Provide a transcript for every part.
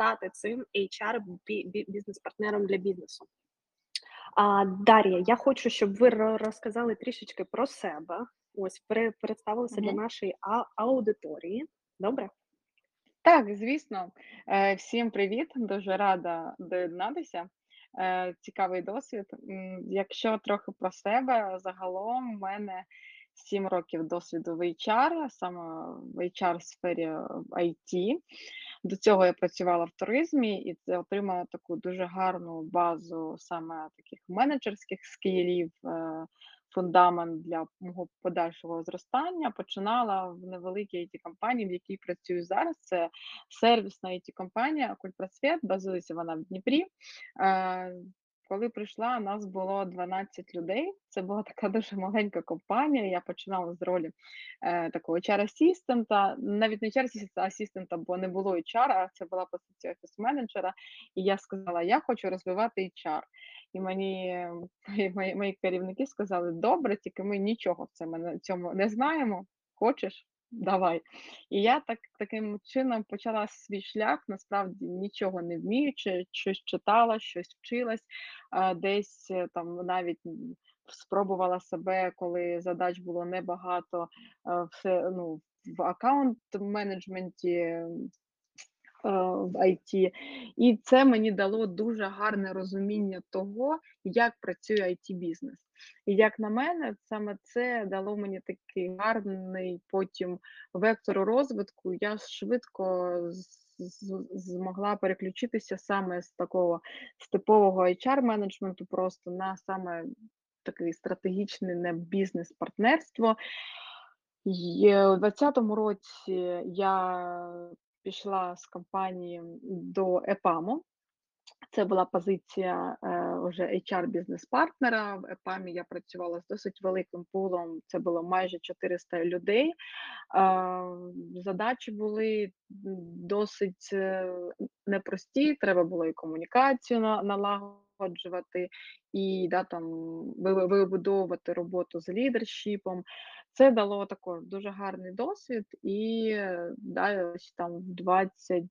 стати цим HR бізнес-партнером для бізнесу. А, Дар'я, я хочу, щоб ви розказали трішечки про себе. Ось представилися для нашої аудиторії. Добре? Так, звісно. Е, всім привіт, дуже рада доєднатися. Е, цікавий досвід. Якщо трохи про себе, загалом в мене 7 років досвіду в HR, саме в HR сфері IT. До цього я працювала в туризмі і це отримала таку дуже гарну базу саме таких менеджерських скілів, е, фундамент для мого подальшого зростання. Починала в невеликій it компанії, в якій працюю зараз. Це сервісна it компанія Культпросвіт, базується вона в Дніпрі. Коли прийшла, нас було 12 людей. Це була така дуже маленька компанія. Я починала з ролі е, такого HR-асістента, навіть не HR-асістента, бо не було HR, а це була позиція офіс-менеджера. І я сказала, я хочу розвивати HR. І мені мої, мої керівники сказали, добре, тільки ми нічого в цьому не знаємо. Хочеш? Давай. І я так таким чином почала свій шлях, насправді нічого не вміючи, щось читала, щось вчилась, десь е, там навіть спробувала себе, коли задач було небагато, все ну, в аккаунт менеджменті в IT. І це мені дало дуже гарне розуміння того, як працює it бізнес І як на мене, саме це дало мені такий гарний потім вектор розвитку. Я швидко змогла переключитися саме з такого з типового HR-менеджменту просто на саме такий стратегічний не бізнес-партнерство. У 2020 році я пішла з компанії до ЕПАМу. Це була позиція е, вже hr бізнес партнера. В ЕПАМі я працювала з досить великим пулом. Це було майже 400 людей. Задачі були досить е, непрості. Треба було і комунікацію налагоджувати, і да там вибудовувати роботу з лідершіпом. Це дало також дуже гарний досвід, і е, да, ось там 20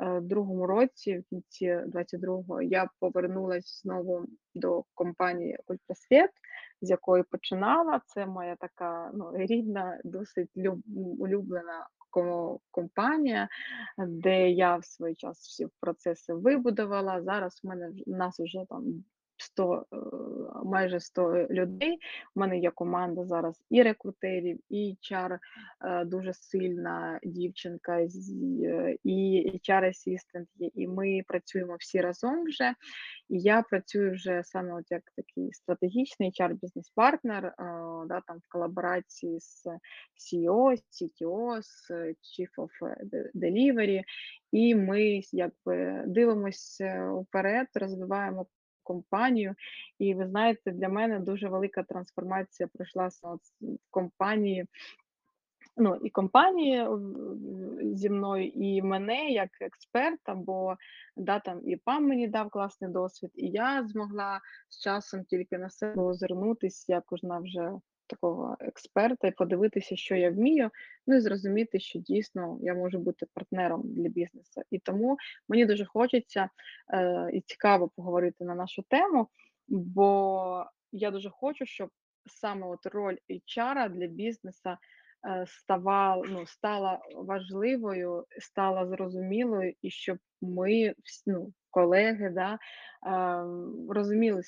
Е, другому році, в кінці 22-го, я повернулася знову до компанії Ультрасвіт, з якої починала. Це моя така ну, рідна, досить улюблена компанія, де я в свій час всі процеси вибудувала. Зараз в мене в нас вже там 100, е, майже 100 людей. У мене є команда зараз і рекрутерів, і HR, е, дуже сильна дівчинка, е, і HR-асістент є. І ми працюємо всі разом вже. І я працюю вже саме от як такий стратегічний HR-бізнес-партнер, да, там в колаборації з CEO, CTO, з Chief of Delivery, і ми якби дивимося вперед, розвиваємо компанію. І ви знаєте, для мене дуже велика трансформація пройшла в компанії. Ну, і компанії зі мною, і мене як експерта, бо да, там і пан мені дав класний досвід, і я змогла з часом тільки на себе озирнутися, як кожна вже такого експерта і подивитися, що я вмію, ну і зрозуміти, що дійсно я можу бути партнером для бізнесу. І тому мені дуже хочеться е, і цікаво поговорити на нашу тему, бо я дуже хочу, щоб саме от роль HR для бізнесу е, ставала, ну, стала важливою, стала зрозумілою, і щоб ми ну, колеги, да, розуміли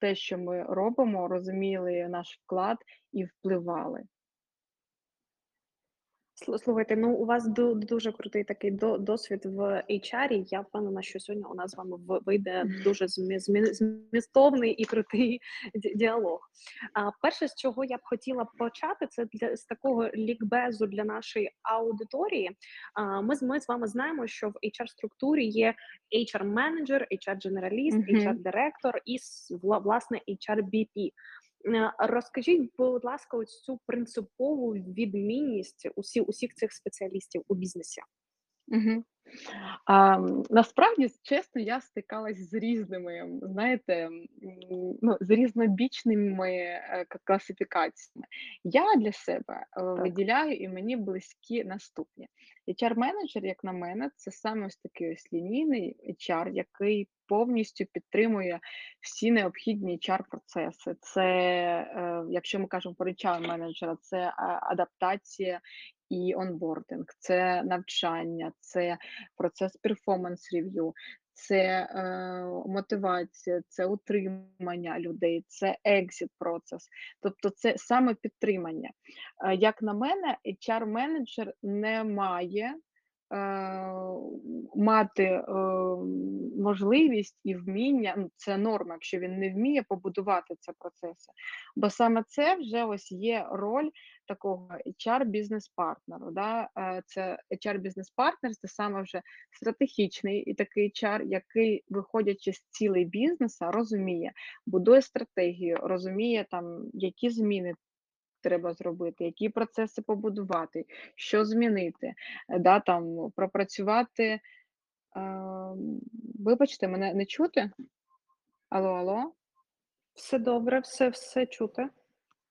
те, що ми робимо, розуміли наш вклад і впливали. Слухайте, ну у вас дуже крутий такий досвід в HR. Я впевнена, що сьогодні у нас з вами вийде дуже змістовний і крутий діалог. А перше, з чого я б хотіла почати, це для з такого лікбезу для нашої аудиторії. А ми ми з вами знаємо, що в HR структурі є HR менеджер, HR дженераліст, HR директор і власне HR BP. Е, розкажіть, будь ласка, ось цю принципову відмінність усі, усіх цих спеціалістів у бізнесі. Угу. А, насправді, чесно, я стикалась з різними, знаєте, ну, з різнобічними е, к- класифікаціями. Я для себе е, Так. виділяю і мені близькі наступні. HR-менеджер, як на мене, це саме ось такий ось лінійний HR, який повністю підтримує всі необхідні HR-процеси. Це, е, якщо ми кажемо про HR-менеджера, це а, адаптація і онбординг, це навчання, це процес перформанс рев'ю, це е, мотивація, це утримання людей, це екзит процес. Тобто, це саме підтримання. Е, як на мене, HR-менеджер не має. Е, Мати е, можливість і вміння, ну це норма, якщо він не вміє побудувати ці процеси. Бо саме це вже ось є роль такого HR-бізнес-партнеру. Да? Е, Це HR-бізнес-партнер, це саме вже стратегічний і такий HR, який, виходячи з цілей бізнеса, розуміє, будує стратегію, розуміє там, які зміни. Треба зробити, які процеси побудувати, що змінити, е, да, там, пропрацювати. А, вибачте, мене не чути? Алло, алло? Все добре, все, все чути.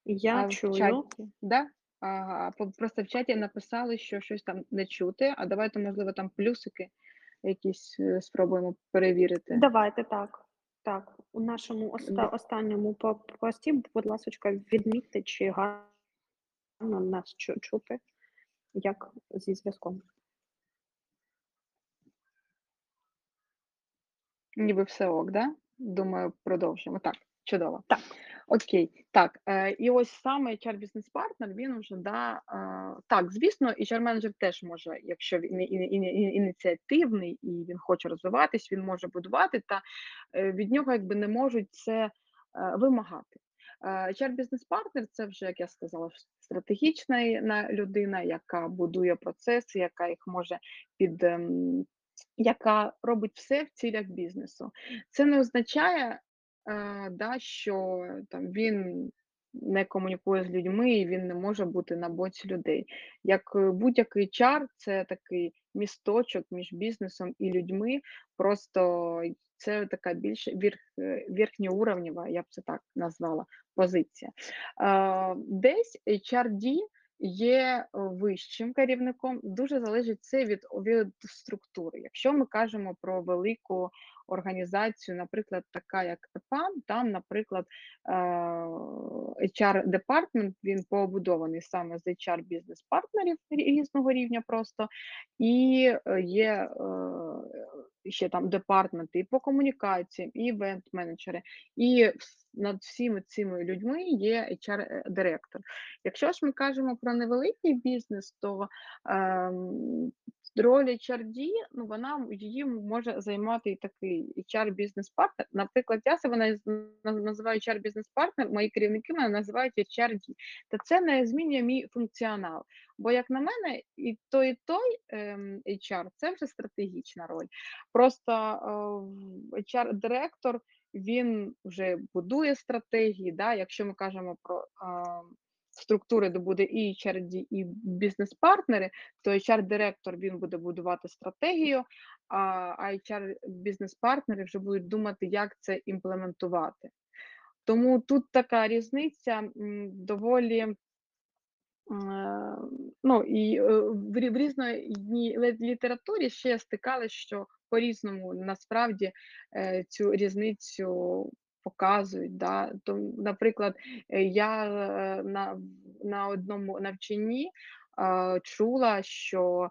Я А в чую. чаті, да? Ага, просто в чаті написали, що щось там не чути, а давайте, можливо, там плюсики якісь е, спробуємо перевірити. Давайте так. Так, у нашому оста останньому пості, будь ласка, відмітьте, чи гарно нас чути, як зі зв'язком. Ніби все ок, да? Думаю, продовжимо. Так, чудово. Так. Окей, так, е, і ось саме HR-бізнес-партнер, він вже да, е, так, звісно, HR-менеджер теж може, якщо він і- і- і- ініціативний і він хоче розвиватись, він може будувати, та е, від нього якби не можуть це е, вимагати. Е, HR-бізнес-партнер це вже, як я сказала, стратегічна людина, яка будує процеси, яка їх може під. ем, Яка робить все в цілях бізнесу. Це не означає, е, да, що там він не комунікує з людьми і він не може бути на боці людей. Як е, будь-який чар, це такий місточок між бізнесом і людьми. Просто це така більш вірх, е, верхньоуровнєва, я б це так назвала, позиція. Е, Десь HRD є вищим керівником. Дуже залежить це від, від структури. Якщо ми кажемо про велику організацію, наприклад, така як EPAM, там, наприклад, е, HR department він побудований саме з HR бізнес-партнерів різного рівня просто, і е, є е, ще там департменти і по комунікаціям, і івент-менеджери, і над всіми цими людьми є HR-директор. Якщо ж ми кажемо про невеликий бізнес, то ем, роль HRD, ну вона її може займати і такий HR бізнес-партнер. Наприклад, я себе наз- наз- називаю HR бізнес-партнер, мої керівники мене називають HRD. Та це не змінює мій функціонал. Бо, як на мене, і той, і той ем, HR це вже стратегічна роль. Просто е, HR-директор він вже будує стратегії. Да? Якщо ми кажемо про е, структури, де буде і HRD, і бізнес-партнери, то HR-директор він буде будувати стратегію, а HR бізнес-партнери вже будуть думати, як це імплементувати. Тому тут така різниця доволі. е, Ну і е, в рі- в різної літературі ще стикалися, що по-різному насправді е, цю різницю показують. Да? То, наприклад, я на, на одному навчанні чула, що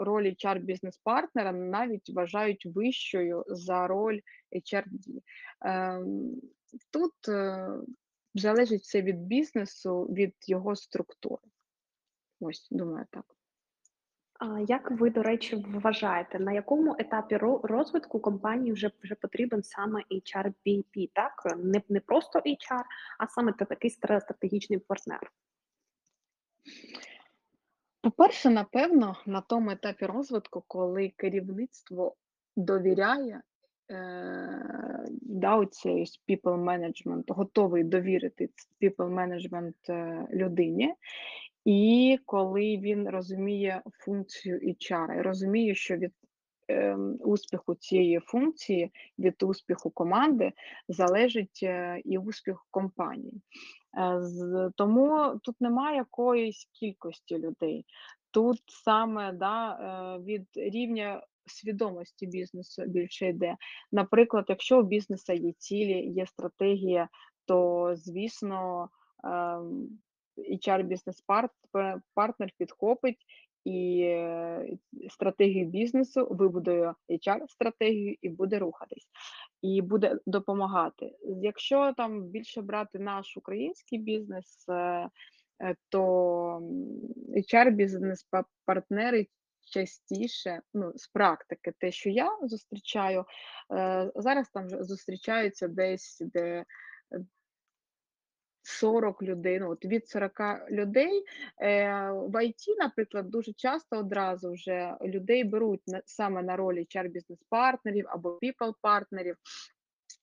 роль HR бізнес-партнера навіть вважають вищою за роль HRD. Ем, Тут е, залежить все від бізнесу, від його структури. Ось, думаю, так. Як ви, до речі, вважаєте, на якому етапі розвитку компанії вже вже потрібен саме HR BP, так? Не, не просто HR, а саме такий стратегічний партнер. По-перше, напевно, на тому етапі розвитку, коли керівництво довіряє, е, да, оцей people management, готовий довірити ц- people management е, людині, і коли він розуміє функцію HR, і розуміє, що від ем, успіху цієї функції, від успіху команди залежить е, і успіх компанії. Е, Тому тут немає якоїсь кількості людей. Тут саме да, е, від рівня свідомості бізнесу більше йде. Наприклад, якщо у бізнесу є цілі, є стратегія, то звісно ем, HR бізнес партнер підхопить і е, стратегію бізнесу, вибудує HR стратегію і буде рухатись, і буде допомагати. Якщо там більше брати наш український бізнес, е, е, то HR бізнес партнери частіше, ну, з практики, те, що я зустрічаю, е, зараз там зустрічаються десь де. 40 людей, ну от від 40 людей е, в ІТ, наприклад, дуже часто одразу вже людей беруть на, саме на ролі HR бізнес-партнерів або people-партнерів,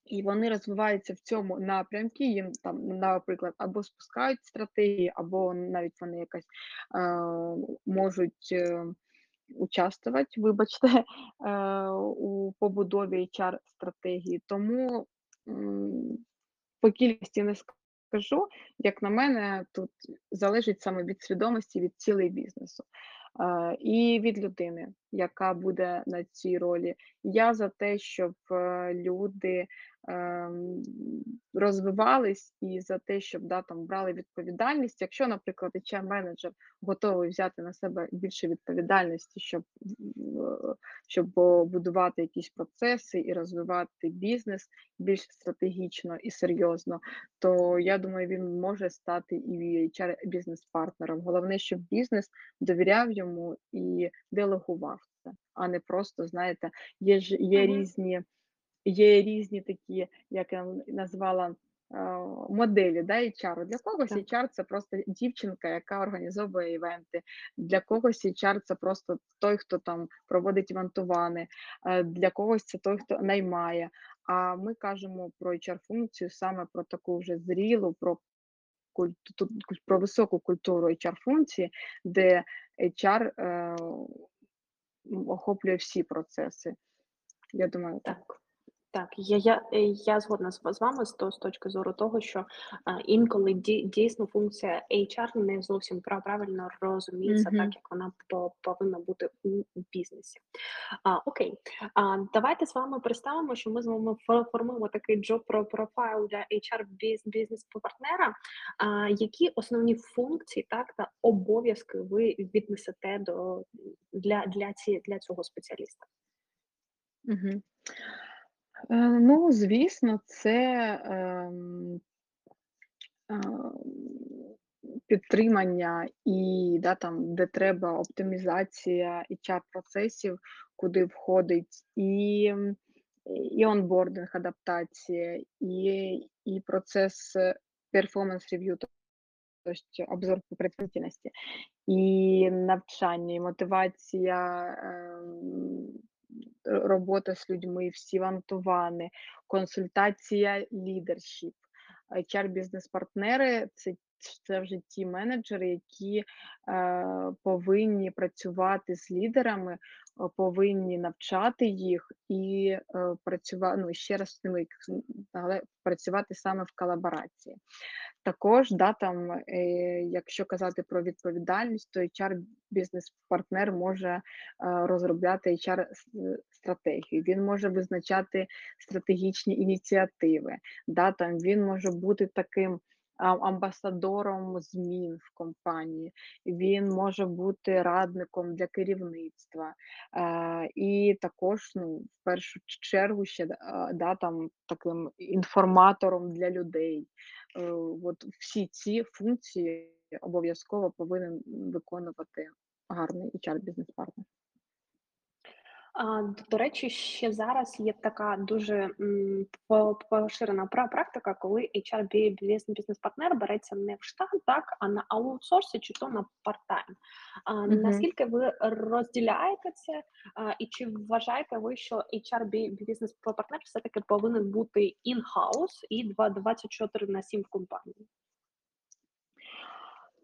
і вони розвиваються в цьому напрямку. Їм там, наприклад, або спускають стратегії, або навіть вони якось е, можуть. Е, Участвувати, вибачте, е, у побудові HR стратегії, тому по кількості не скажу, як на мене, тут залежить саме від свідомості, від цілей бізнесу е, і від людини, яка буде на цій ролі. Я за те, щоб е, люди розвивались і за те, щоб да, там брали відповідальність. Якщо, наприклад, hr менеджер готовий взяти на себе більше відповідальності, щоб щоб будувати якісь процеси і розвивати бізнес більш стратегічно і серйозно, то я думаю, він може стати і hr бізнес-партнером. Головне, щоб бізнес довіряв йому і делегував це, а не просто знаєте, є ж є різні. Є різні такі, як я назвала, моделі да, HR. Для когось Так. HR – це просто дівчинка, яка організовує івенти. Для когось HR – це просто той, хто там проводить івентувани. Е, Для когось це той, хто наймає. А ми кажемо про HR-функцію саме про таку вже зрілу, про культу- про високу культуру HR-функції, де HR е, охоплює всі процеси. Я думаю, так. Так. Я я, е, я згодна з вами з з точки зору того, що, а, інколи ді дійсно функція HR не зовсім правильно розуміється Мгм. так, як вона по повинна бути у бізнесі. А, окей, а, давайте з вами представимо, що ми з вами формуємо такий про профайл для HR бізнес-партнера. А, які основні функції, так, та обов'язки ви віднесете до для для ці для цього спеціаліста? Мгм. Е, ну, звісно, це, ем, підтримання і, да, там, де треба оптимізація HR-процесів, куди входить і, і онбординг, адаптація, і, і процес performance review, тобто обзор предварительності, і навчання, і мотивація, ем, робота з людьми, всі вантувани, консультація, лідершіп. HR бізнес-партнери це це вже ті менеджери, які е, повинні працювати з лідерами, повинні навчати їх і е, працювати ну, ще раз з ними, але працювати саме в колаборації. Також, да, там, е, якщо казати про відповідальність, то HR бізнес-партнер може е, розробляти HR стратегію, він може визначати стратегічні ініціативи, да, там, він може бути таким амбасадором змін в компанії, він може бути радником для керівництва, і також, ну, в першу чергу, ще да, там, таким інформатором для людей. Е, От всі ці функції обов'язково повинен виконувати гарний HR бізнес-партнер. А, д до речі, ще зараз є така дуже, поширена практика, коли HR бі бізнес-партнер береться не в штат, так, а на аутсорсі чи то на. А, Мгм. наскільки ви розділяєте це, і чи вважаєте ви, що HR бізнес-партнер все-таки повинен бути in-house і два 24/7 в компанії?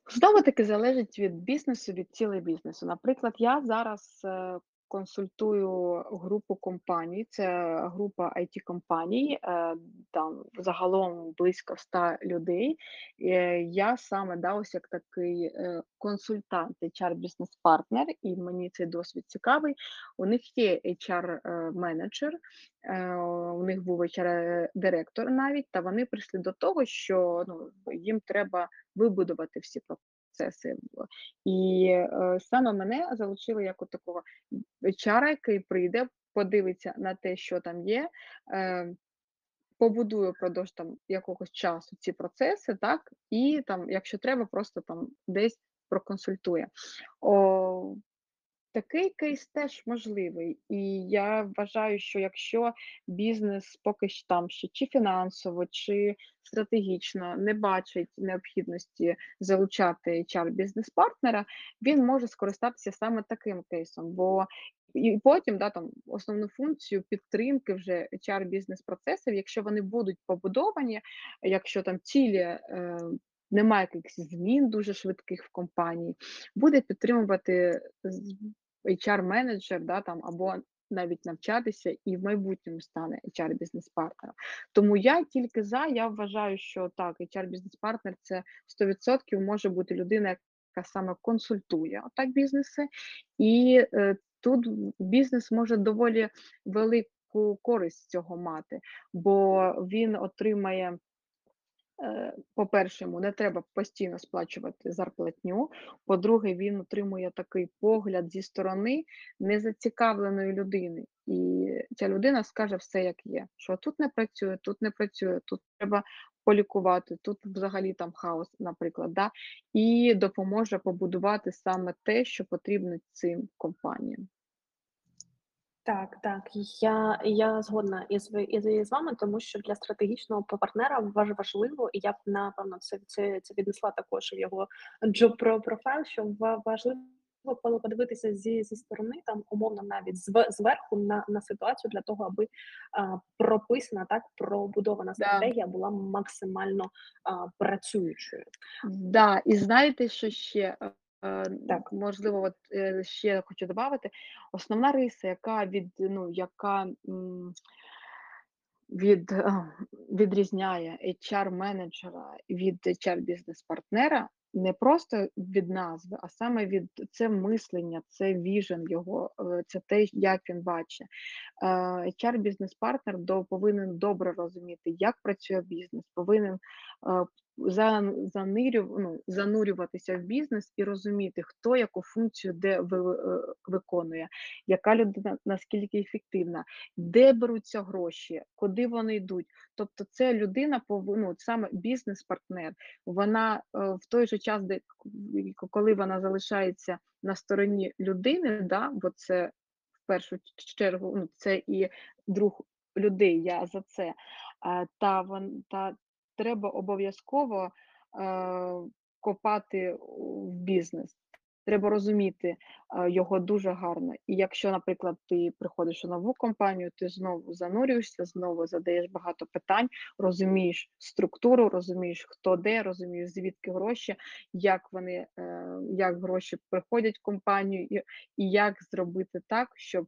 Знову таки залежить від бізнесу, від цілей бізнесу. Наприклад, я зараз е, консультую групу компаній. Це група it компаній, е, там загалом близько 100 людей. Е, Я саме да, як такий е, консультант, HR бізнес-партнер, і мені цей досвід цікавий. У них є HR-менеджер, у них був HR-директор навіть, та вони прийшли до того, що ну, їм треба вибудувати всі процеси. І е, саме мене залучили як от такого чара, який прийде, подивиться на те, що там є. Е, Побудую впродовж там якогось часу ці процеси, так, і там, якщо треба, просто там десь проконсультує. О, Такий кейс теж можливий, і я вважаю, що якщо бізнес поки що там ще чи фінансово, чи стратегічно не бачить необхідності залучати hr бізнес-партнера, він може скористатися саме таким кейсом. Бо і потім да, там основну функцію підтримки вже hr бізнес-процесів, якщо вони будуть побудовані, якщо там цілі. Е, немає якихось змін дуже швидких в компанії, буде підтримувати HR-менеджер, да, там, або навіть навчатися і в майбутньому стане HR-бізнес-партнером. Тому я тільки за, я вважаю, що так, HR-бізнес-партнер це 100% може бути людина, яка саме консультує отак бізнеси, і е, тут бізнес може доволі велику користь цього мати, бо він отримає. Е, по-перше, йому не треба постійно сплачувати зарплатню. По-друге, він отримує такий погляд зі сторони незацікавленої людини. І ця людина скаже все, як є: що тут не працює, тут не працює, тут треба полікувати, тут взагалі там хаос, наприклад, да? і допоможе побудувати саме те, що потрібно цим компаніям. Так, так, я я згодна із із, із вами, тому що для стратегічного партнера важливо, і я б напевно це це, це віднесла також в його job профайл, що важливо подивитися зі зі сторони, там умовно навіть зверху на на ситуацію для того, аби а, прописана так пробудована стратегія була максимально а, працюючою. Да, і знаєте, що ще так, можливо, от е, ще хочу додати. Основна риса, яка від ну, яка від, е, відрізняє HR-менеджера від HR-бізнес-партнера, не просто від назви, а саме від це мислення, це віжен його, це те, як він бачить. hr бізнес-партнер повинен добре розуміти, як працює бізнес, повинен занирю, ну, занурюватися в бізнес і розуміти, хто яку функцію де е, виконує, яка людина наскільки ефективна, де беруться гроші, куди вони йдуть. Тобто, це людина ну, саме бізнес-партнер. Вона е, в той же час, де коли вона залишається на стороні людини, да, бо це в першу чергу ну, це і друг людей. Я за це. Та та треба обов'язково е, копати в бізнес. Треба розуміти е, його дуже гарно. І якщо, наприклад, ти приходиш у нову компанію, ти знову занурюєшся, знову задаєш багато питань, розумієш структуру, розумієш, хто де, розумієш, звідки гроші, як вони, е, як гроші приходять в компанію, і, і як зробити так, щоб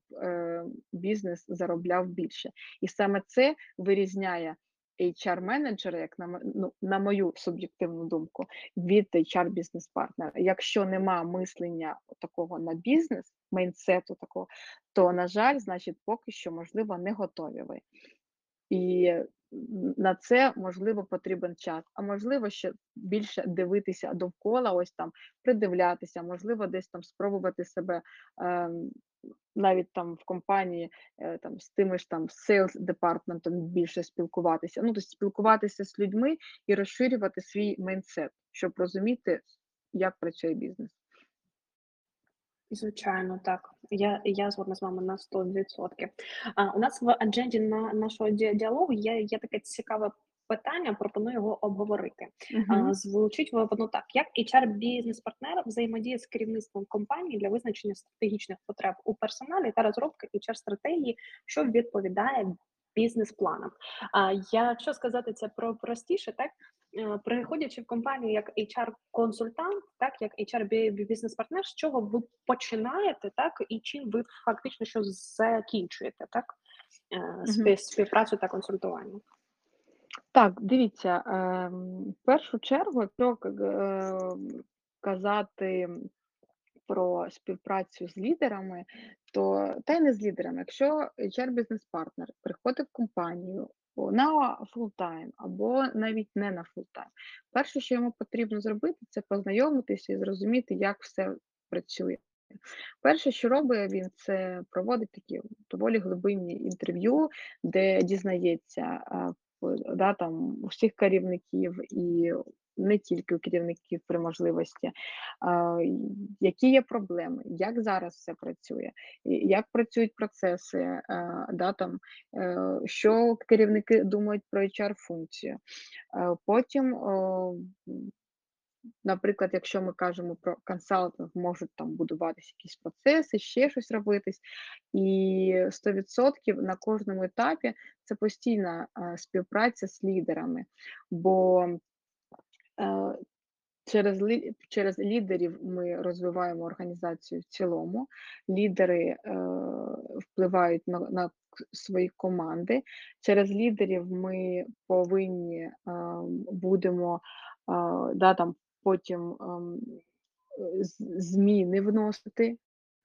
бізнес заробляв більше. І саме це вирізняє HR-менеджера, як на ну, на мою суб'єктивну думку, від HR-бізнес-партнера. Якщо нема мислення такого на бізнес, мейнсету такого, то, на жаль, значить, поки що, можливо, не готові ви. І на це можливо потрібен час, а можливо, ще більше дивитися довкола, ось там придивлятися, можливо, десь там спробувати себе е, навіть там в компанії е, там з тими ж там sales department ом більше спілкуватися. Ну, тобто спілкуватися з людьми і розширювати свій mindset, щоб розуміти, як працює бізнес. Звичайно, так. Я я згодна з вами на 100%. А, У нас в адженді на нашого діалогу є є таке цікаве питання, пропоную його обговорити. Uh-huh. Звучить воно так: як hr бізнес-партнер взаємодіє з керівництвом компанії для визначення стратегічних потреб у персоналі та розробки hr стратегії, що відповідає бізнес-планам. А якщо сказати це про простіше, так Е, приходячи в компанію як HR-консультант, так як HR-бізнес-партнер, з чого ви починаєте, так і чим ви фактично що закінчуєте, так е, співпрацю та консультування? Так, дивіться, ем, в першу чергу, якщо е, казати про співпрацю з лідерами, то та й не з лідерами. Якщо HR-бізнес-партнер приходить в компанію на full-time або навіть не на full-time, перше, що йому потрібно зробити, це познайомитися і зрозуміти, як все працює. Перше, що робить він, це проводить такі доволі глибинні інтерв'ю, де дізнається да, там, усіх керівників і не тільки у керівників при можливості, які є проблеми, як зараз все працює, як працюють процеси, да, там, е, що керівники думають про HR-функцію. Е, Потім Наприклад, якщо ми кажемо про консалтинг, можуть там будуватися якісь процеси, ще щось робитись. І 100% на кожному етапі це постійна співпраця з лідерами. Бо через, через лідерів ми розвиваємо організацію в цілому. Лідери е, впливають на, на свої команди. Через лідерів ми повинні е, будемо е, да, там, потім е, зміни вносити,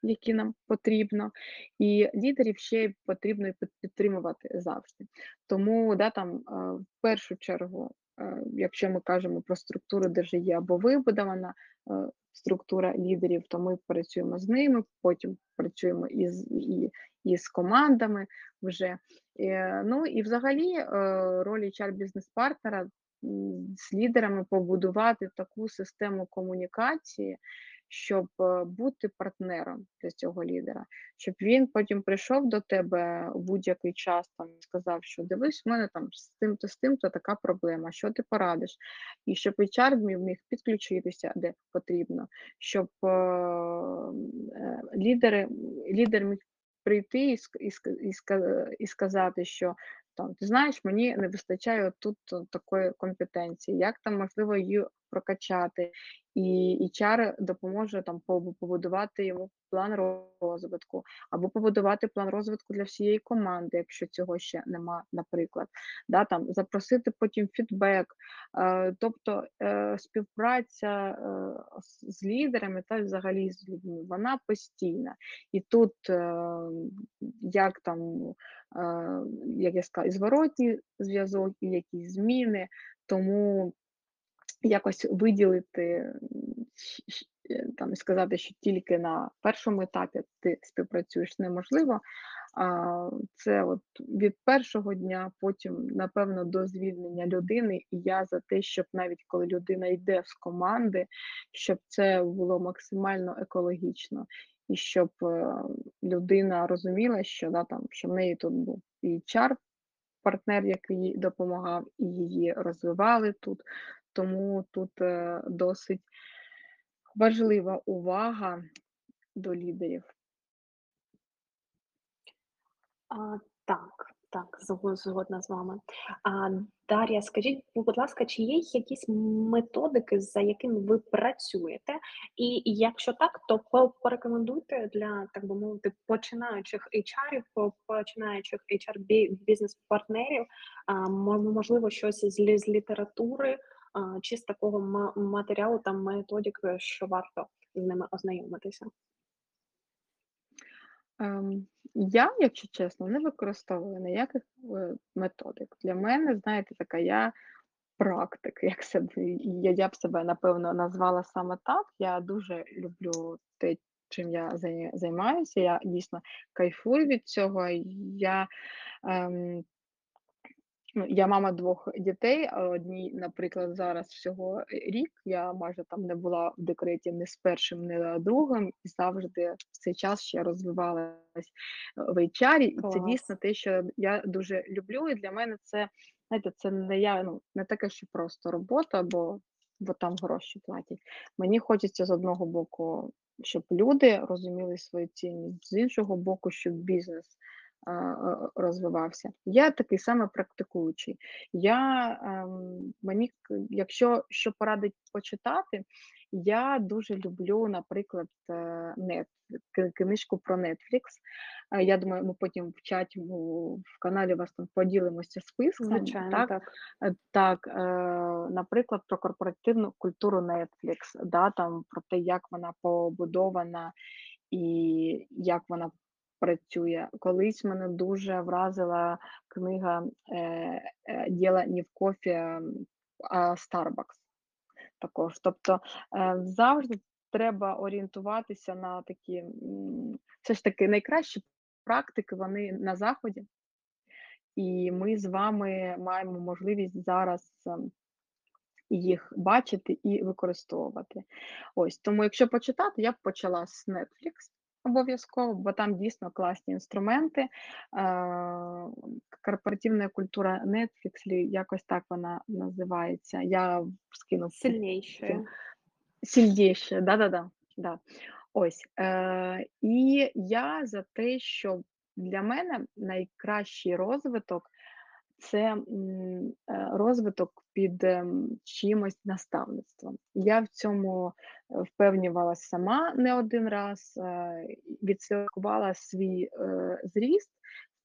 які нам потрібно, і лідерів ще потрібно підтримувати завжди. Тому да, там, е, в першу чергу, якщо ми кажемо про структуру, де вже є або вибудована е, структура лідерів, то ми працюємо з ними, потім працюємо із, і, і з командами вже. Е, Ну і взагалі е, роль HR-бізнес-партнера з лідерами побудувати таку систему комунікації, щоб е, бути партнером для цього лідера, щоб він потім прийшов до тебе у будь-який час там і сказав, що дивись, в мене там з тим-то з тим-то така проблема, що ти порадиш, і щоб HR міг, підключитися де потрібно, щоб е, е, лідери, лідер міг прийти і, і, і сказати, що там, ти знаєш, мені не вистачає тут такої компетенції, як там можливо її прокачати, і HR допоможе там побудувати йому план розвитку, або побудувати план розвитку для всієї команди, якщо цього ще нема, наприклад, да, там, запросити потім фідбек, е, тобто е, співпраця е, з лідерами та взагалі з людьми, вона постійна. І тут е, як там, е, як я сказала, і зворотній зв'язок, і якісь зміни, тому якось виділити е, там сказати, що тільки на першому етапі ти співпрацюєш неможливо. А це от від першого дня, потім, напевно, до звільнення людини, і я за те, щоб навіть коли людина йде з команди, щоб це було максимально екологічно, і щоб е, людина розуміла, що да, там, що в неї тут був і чар партнер, який їй допомагав, і її розвивали тут. Тому тут е, досить важлива увага до лідерів. А, так, так, згодна з вами. А, Дар'я, скажіть, будь ласка, чи є якісь методики, за якими ви працюєте? І якщо так, то порекомендуйте для, так би мовити, починаючих HR-ів, починаючих HR-бізнес-партнерів, а, можливо, щось з, літератури чи з такого матеріалу та методик, що варто з ними ознайомитися. Ем, я, якщо чесно, не використовую ніяких е, методик. Для мене, знаєте, така я практик, як себе, я, б себе напевно назвала саме так. Я дуже люблю те, чим я займаюся. Я дійсно кайфую від цього. Я ем, Ну, я мама двох дітей, а одній, наприклад, зараз всього рік. Я майже там не була в декреті ні з першим, ні з другим, і завжди в цей час ще розвивалась в HR, і це дійсно те, що я дуже люблю. І для мене це, знаєте, це не я, ну, не таке, що просто робота, бо, бо там гроші платять. Мені хочеться з одного боку, щоб люди розуміли свою цінність, з іншого боку, щоб бізнес е, розвивався. Я такий самий практикуючий. Я, ем, мені, якщо що порадить почитати, я дуже люблю, наприклад, нет, книжку про Netflix. Е, Я думаю, ми потім в чаті в каналі вас там поділимося списком. Звичайно, Так, так. Е, Так, е, наприклад, про корпоративну культуру Netflix, да, там про те, як вона побудована і як вона працює. Колись мене дуже вразила книга е, е, Діло не в кофі, Starbucks також. Тобто е, завжди треба орієнтуватися на такі, все ж таки найкращі практики, вони на заході. І ми з вами маємо можливість зараз ем, їх бачити і використовувати. Ось тому, якщо почитати, я б почала з Netflix обов'язково, бо там дійсно класні інструменти. Корпоративна культура Netflix, якось так вона називається. Я скину в Сильнішою. Сильніше, да-да-да. Да. Ось. Е, і я за те, що для мене найкращий розвиток це е, розвиток під ем, чимось наставництвом. Я в цьому е, впевнювалася сама не один раз, е, відслідкувала свій зріст.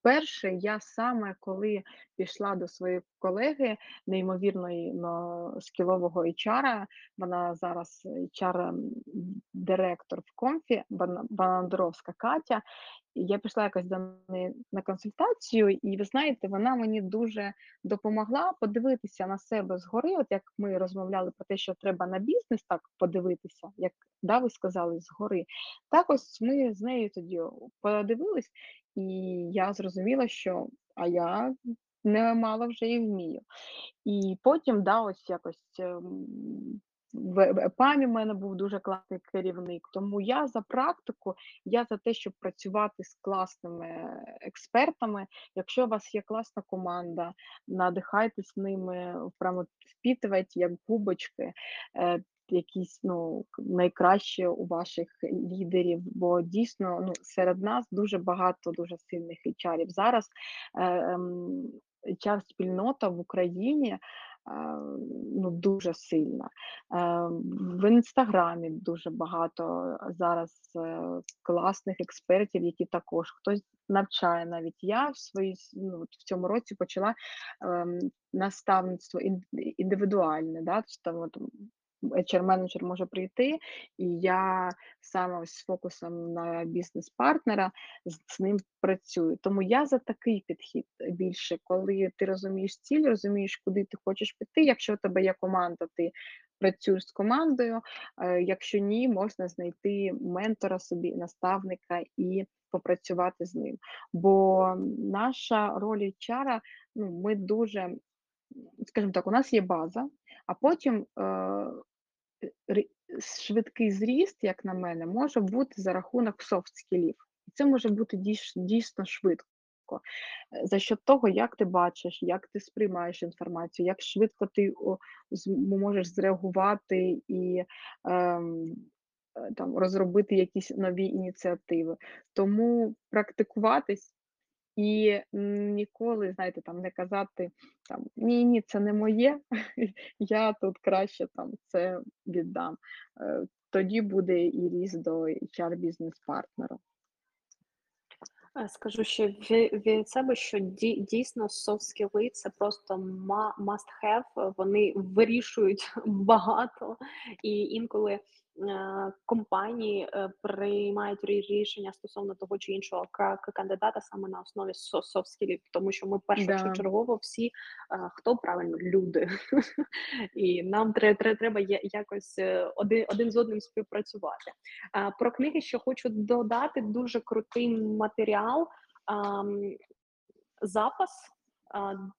Вперше я саме коли пішла до своєї колеги, неймовірної но, скілового HR, вона зараз HR-директор в Comfy, Бан- Банандровська Катя. Я пішла якось до неї на консультацію, і ви знаєте, вона мені дуже допомогла подивитися на себе згори, от як ми розмовляли про те, що треба на бізнес так подивитися, як да, ви сказали, згори. Так ось ми з нею тоді подивились, і я зрозуміла, що а я немало вже і вмію. І потім, да, ось якось ем, в ЕПАМі в мене був дуже класний керівник. Тому я за практику, я за те, щоб працювати з класними експертами. Якщо у вас є класна команда, надихайтесь ними, прямо впітувати як губочки. Якісь ну найкращі у ваших лідерів, бо дійсно ну серед нас дуже багато дуже сильних HR-ів. Зараз е, ем, HR-спільнота в Україні е, ну, дуже сильна. Е, В інстаграмі дуже багато зараз класних експертів, які також хтось навчає. Навіть я в своїй ну, в цьому році почала ем, наставництво індивідуальне. Да? тобто там, от, HR-менеджер може прийти, і я саме ось з фокусом на бізнес-партнера з, ним працюю. Тому я за такий підхід більше, коли ти розумієш ціль, розумієш, куди ти хочеш піти. Якщо у тебе є команда, ти працюєш з командою. е, Якщо ні, можна знайти ментора собі, наставника і попрацювати з ним. Бо наша роль HR, ну, ми дуже, скажімо так, у нас є база, а потім. Е, швидкий зріст, як на мене, може бути за рахунок софт-скілів. І це може бути дійс- дійсно швидко. Е, За що того, як ти бачиш, як ти сприймаєш інформацію, як швидко ти можеш зреагувати і ем, е, там, розробити якісь нові ініціативи. Тому практикуватись і ніколи, знаєте, там не казати там ні, ні, це не моє, я тут краще там це віддам. Е, Тоді буде і ріст до HR бізнес-партнера. Е, Скажу ще ві- від себе, що ді- дійсно soft skills – це просто must have, Вони вирішують багато, і інколи компанії е, приймають рішення стосовно того чи іншого ка- ка- кандидата саме на основі со- soft skills, тому що ми Да. першочергово всі, е, хто правильно, люди. І нам тре- тре- треба якось е, один, один з одним співпрацювати. Про книги, що хочу додати, дуже крутий матеріал. Запас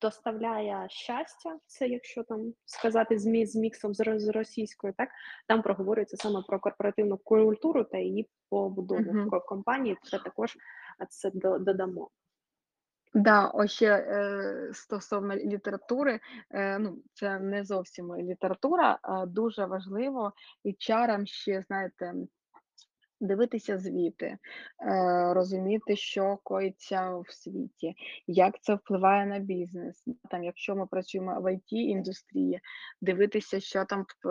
доставляє щастя. Це якщо там сказати з, мі- з міксом з, російською, так там проговорюється саме про корпоративну культуру та її побудову в ко- компанії. Це також це додамо. Да, ось ще е, стосовно літератури, е, ну це не зовсім література, а дуже важливо і чарам ще, знаєте, Дивитися звіти, е, розуміти, що коїться в світі, як це впливає на бізнес. Там, якщо ми працюємо в it індустрії, дивитися, що там в,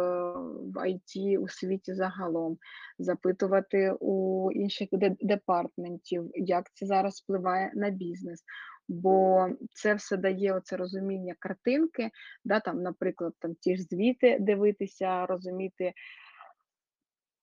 IT у світі загалом, запитувати у інших департментів, як це зараз впливає на бізнес. Бо це все дає оце розуміння картинки, да, там, наприклад, там ті ж звіти дивитися, розуміти.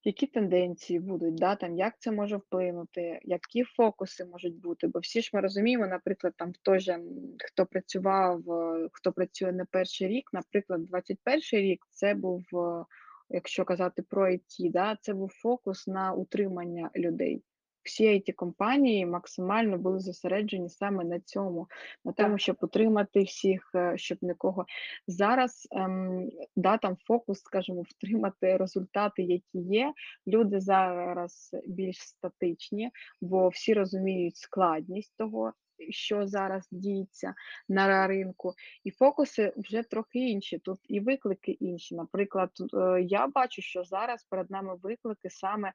Які тенденції будуть, да, там, як це може вплинути, які фокуси можуть бути? Бо всі ж ми розуміємо, наприклад, там хто же, хто працював, е, хто працює не перший рік, наприклад, 21 рік це був, е, якщо казати про IT, да, це був фокус на утримання людей. Всі it компанії максимально були зосереджені саме на цьому, на тому, щоб утримати всіх, е, щоб нікого. Зараз ем, да, там фокус, скажімо, втримати результати, які є. Люди зараз більш статичні, бо всі розуміють складність того, що зараз діється на ринку, і фокуси вже трохи інші. Тут і виклики інші. Наприклад, е, я бачу, що зараз перед нами виклики саме е,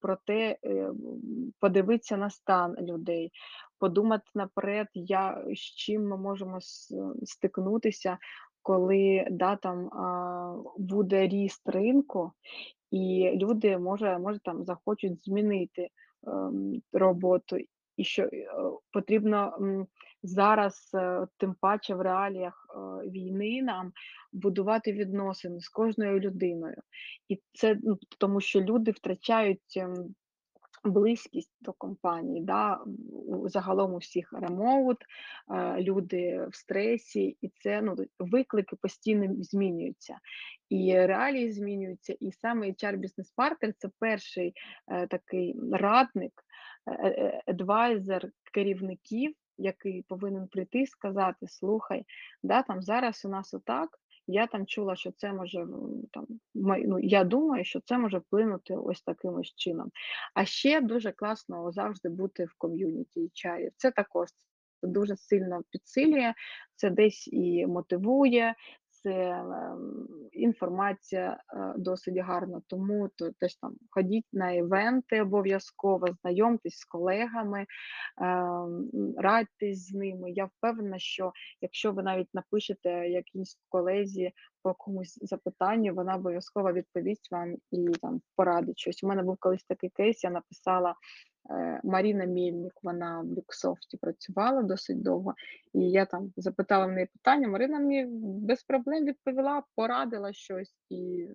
про те, е, подивитися на стан людей, подумати наперед, я, з чим ми можемо стикнутися, коли да, там, буде ріст ринку, і люди може, може там захочуть змінити ем, роботу. І що е, потрібно зараз, е, тим паче в реаліях е, війни, нам будувати відносини з кожною людиною. І це ну, тому, що люди втрачають ем, близькість до компанії, да, загалом у всіх ремоут, е, люди в стресі, і це ну, виклики постійно змінюються. І реалії змінюються, і саме HR Business Partner це перший е, такий радник, адвайзер керівників, який повинен прийти і сказати: слухай, да, там зараз у нас отак. Я там чула, що це може м, там ну, я думаю, що це може вплинути ось таким ось чином. А ще дуже класно завжди бути в ком'юніті HR. Це також дуже сильно підсилює, це десь і мотивує, це ем, інформація е, досить гарна. Тому то теж там ходіть на івенти обов'язково, знайомтесь з колегами, ем, радьтесь з ними. Я впевнена, що якщо ви навіть напишете якійсь колезі по якомусь запитанню, вона обов'язково відповість вам і там порадить щось. У мене був колись такий кейс, я написала Маріна Мельник, вона в Люксофті працювала досить довго, і я там запитала в неї питання. Марина мені без проблем відповіла, порадила щось, і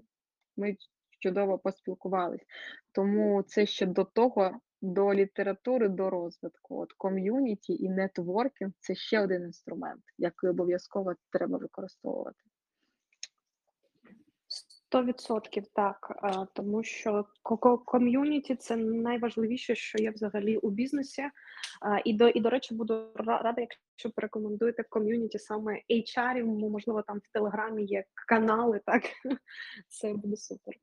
ми чудово поспілкувались. Тому це ще до того, до літератури, до розвитку. От ком'юніті і нетворкінг це ще один інструмент, який обов'язково треба використовувати. Сто відсотків так, тому що ко- ко- ком'юніті це найважливіше, що є взагалі у бізнесі. І до, і до речі, буду рада, якщо порекомендуєте ком'юніті саме HR, можливо, там в Телеграмі є канали, так це буде супер.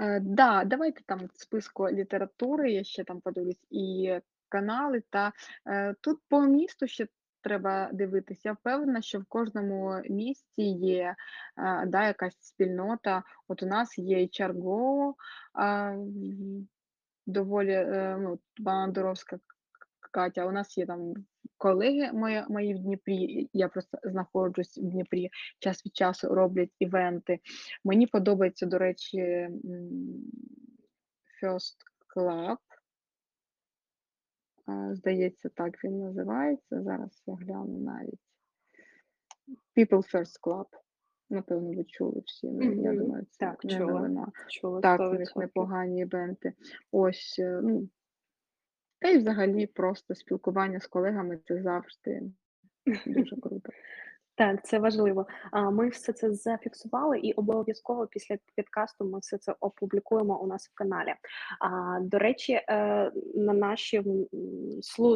Е, да, давайте там в списку літератури, я ще там подивлюсь, і канали. Та е, тут по місту ще треба дивитися. Я впевнена, що в кожному місті є е, да, якась спільнота. От у нас є HRGO, доволі е, ну, Бандуровська Катя. У нас є там колеги мої, мої в Дніпрі. Я просто знаходжусь в Дніпрі час від часу роблять івенти. Мені подобається, до речі, First Club. А, Здається, так він називається. Зараз я гляну навіть. People First Club. Напевно, ви чули всі. ну, Я думаю, це Так, не чула. новина. Чула Так, у них непогані івенти. Ось, е, ну, та й взагалі просто спілкування з колегами це завжди дуже круто. Так, це важливо. А, Ми все це зафіксували, і обов'язково після підкасту ми все це опублікуємо у нас в каналі. А, До речі, е, на наші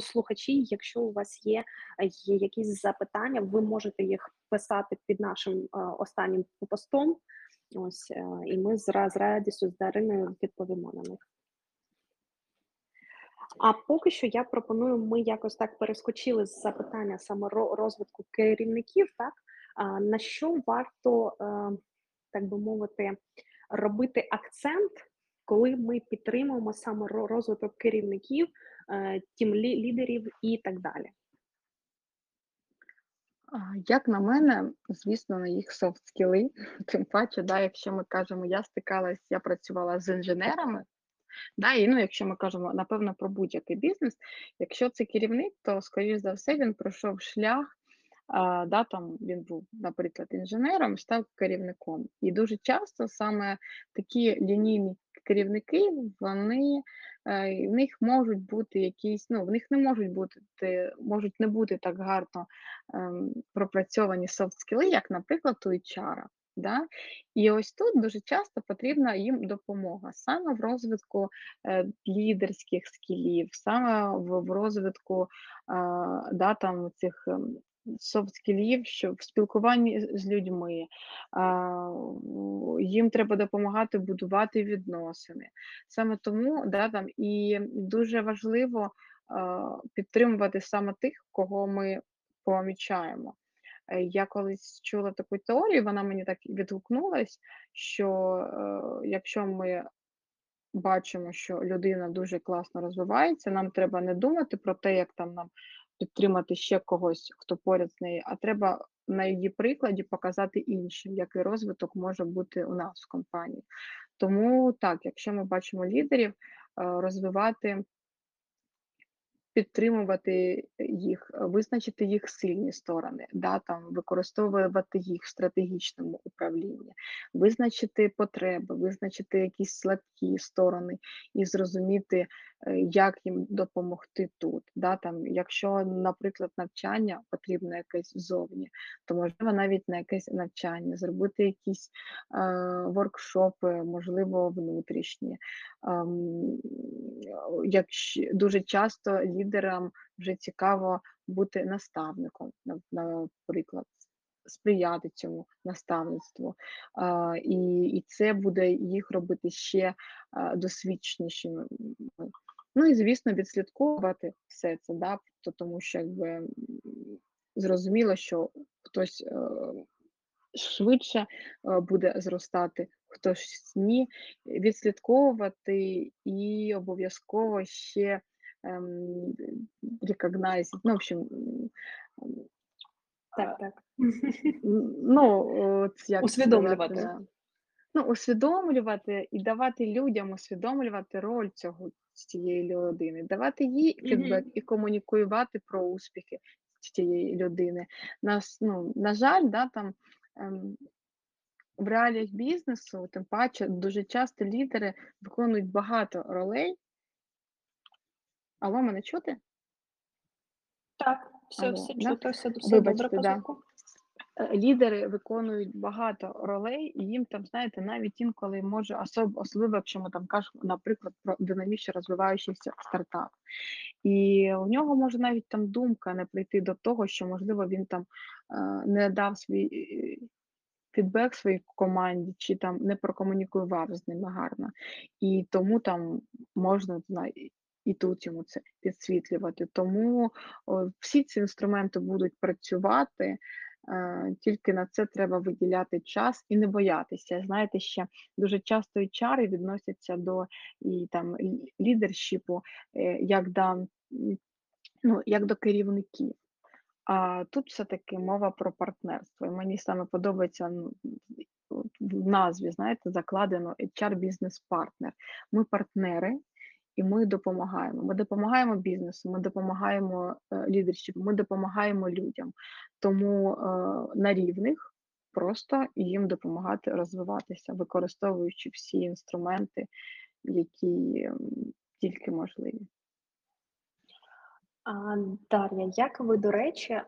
слухачі, якщо у вас є, е, є якісь запитання, ви можете їх писати під нашим е, останнім постом. Ось, і ми з ра- з радістю з Дариною відповімо на них. А поки що я пропоную, ми якось так перескочили з запитання саме розвитку керівників, так на що варто, е, так би мовити, робити акцент, коли ми підтримуємо саме розвиток керівників, е, тім лі лідерів і так далі? Як на мене, звісно, на їх софт-скіли, тим паче, да, якщо ми кажемо, я стикалась, я працювала з інженерами, да, і ну, якщо ми кажемо, напевно, про будь-який бізнес, якщо це керівник, то, скоріш за все, він пройшов шлях, да, там він був, наприклад, інженером, став керівником. І дуже часто саме такі лінійні керівники, вони е, в них можуть бути якісь, ну, в них не можуть бути, можуть не бути так гарно ем, пропрацьовані софт-скіли, як, наприклад, у HR. Да? І ось тут дуже часто потрібна їм допомога саме в розвитку е, лідерських скілів, саме в, розвитку да, там, цих ем, софт-скілів, що в спілкуванні з людьми. Їм треба допомагати будувати відносини. Саме тому да, там, і дуже важливо підтримувати саме тих, кого ми помічаємо. Е, Я колись чула таку теорію, вона мені так відгукнулась, що е, якщо ми бачимо, що людина дуже класно розвивається, нам треба не думати про те, як там нам підтримати ще когось, хто поряд з нею, а треба на її прикладі показати іншим, який розвиток може бути у нас в компанії. Тому так, якщо ми бачимо лідерів, е, розвивати Підтримувати їх, е, визначити їх сильні сторони, да, там, використовувати їх в стратегічному управлінні, визначити потреби, визначити якісь слабкі сторони і зрозуміти, е, як їм допомогти тут. Да, там, якщо, наприклад, навчання потрібно якесь ззовні, то можливо навіть на якесь навчання, зробити якісь е, воркшопи, можливо, внутрішні. Ем, якщо дуже часто лідерам вже цікаво бути наставником, наприклад, сприяти цьому наставництву. І, і це буде їх робити ще а, досвідченішими. Ну і звісно, відслідковувати все це, да, то- тому що якби зрозуміло, що хтось е, швидше е, буде зростати, хтось ні, відслідковувати і обов'язково ще recognize, ну, в общем, Так, так. ну, от як Усвідомлювати. сказати. Ну, усвідомлювати і давати людям усвідомлювати роль цього цієї людини, давати їй фідбек і комунікувати про успіхи цієї людини. Нас, ну, на жаль, да, там ем, в реаліях бізнесу, тим паче, дуже часто лідери виконують багато ролей. Алло, мене чути? Так, все, Алло, все да? чуто, все, все добре Вибачте, по да. звуку. Е, Лідери виконують багато ролей, і їм там, знаєте, навіть інколи може особ, особливо, якщо ми там кажемо, наприклад, про динамічно розвиваючийся стартап. І у нього може навіть там думка не прийти до того, що можливо він там е, не дав свій е, фідбек своїй команді, чи там не прокомунікував з ними гарно. І тому там можна не знаю, і- тут йому це підсвітлювати. Тому о, всі ці інструменти будуть працювати. е, Тільки на це треба виділяти час і не боятися. Знаєте, ще дуже часто і чари відносяться до і там лідершіпу, е, як до, ну, як до керівників. А тут все-таки мова про партнерство. І мені саме подобається в назві, знаєте, закладено HR бізнес-партнер. Ми партнери, і ми допомагаємо. Ми допомагаємо бізнесу, ми допомагаємо е, лідершіпу, ми допомагаємо людям. Тому е, на рівних просто їм допомагати розвиватися, використовуючи всі інструменти, які тільки можливі. Дар'я, як ви, до речі,